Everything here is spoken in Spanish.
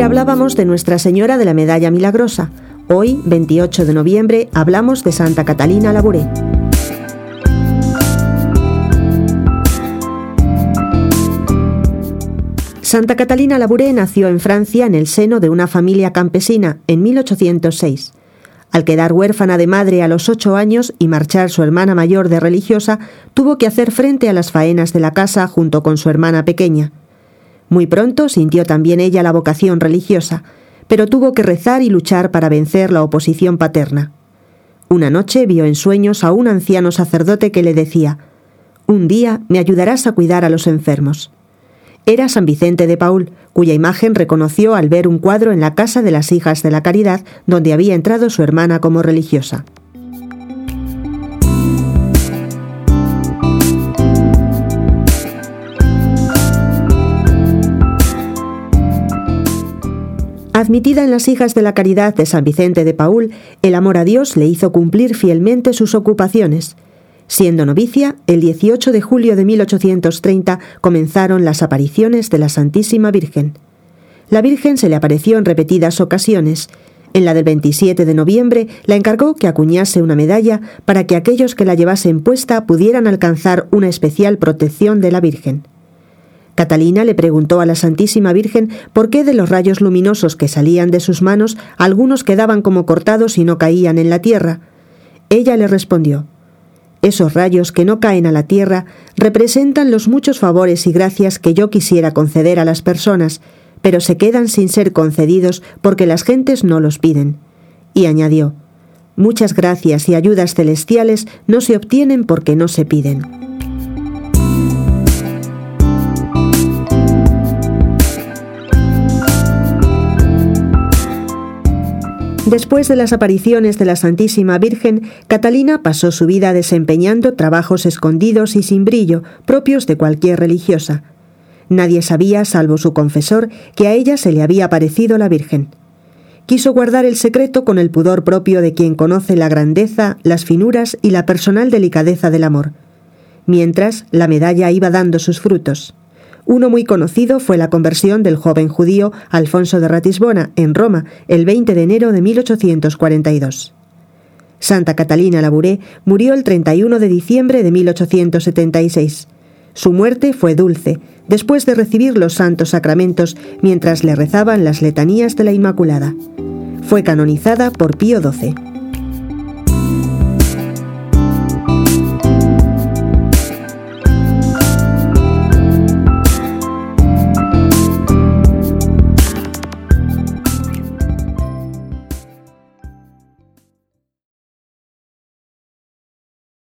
hablábamos de Nuestra Señora de la Medalla Milagrosa. Hoy, 28 de noviembre, hablamos de Santa Catalina Labouré. Santa Catalina Labouré nació en Francia en el seno de una familia campesina en 1806. Al quedar huérfana de madre a los ocho años y marchar su hermana mayor de religiosa, tuvo que hacer frente a las faenas de la casa junto con su hermana pequeña. Muy pronto sintió también ella la vocación religiosa, pero tuvo que rezar y luchar para vencer la oposición paterna. Una noche vio en sueños a un anciano sacerdote que le decía, Un día me ayudarás a cuidar a los enfermos. Era San Vicente de Paul, cuya imagen reconoció al ver un cuadro en la casa de las hijas de la caridad donde había entrado su hermana como religiosa. Admitida en las hijas de la caridad de San Vicente de Paul, el amor a Dios le hizo cumplir fielmente sus ocupaciones. Siendo novicia, el 18 de julio de 1830 comenzaron las apariciones de la Santísima Virgen. La Virgen se le apareció en repetidas ocasiones. En la del 27 de noviembre la encargó que acuñase una medalla para que aquellos que la llevasen puesta pudieran alcanzar una especial protección de la Virgen. Catalina le preguntó a la Santísima Virgen por qué de los rayos luminosos que salían de sus manos algunos quedaban como cortados y no caían en la tierra. Ella le respondió, Esos rayos que no caen a la tierra representan los muchos favores y gracias que yo quisiera conceder a las personas, pero se quedan sin ser concedidos porque las gentes no los piden. Y añadió, Muchas gracias y ayudas celestiales no se obtienen porque no se piden. Después de las apariciones de la Santísima Virgen, Catalina pasó su vida desempeñando trabajos escondidos y sin brillo, propios de cualquier religiosa. Nadie sabía, salvo su confesor, que a ella se le había aparecido la Virgen. Quiso guardar el secreto con el pudor propio de quien conoce la grandeza, las finuras y la personal delicadeza del amor. Mientras, la medalla iba dando sus frutos. Uno muy conocido fue la conversión del joven judío Alfonso de Ratisbona en Roma el 20 de enero de 1842. Santa Catalina Labouré murió el 31 de diciembre de 1876. Su muerte fue dulce, después de recibir los santos sacramentos mientras le rezaban las letanías de la Inmaculada. Fue canonizada por Pío XII.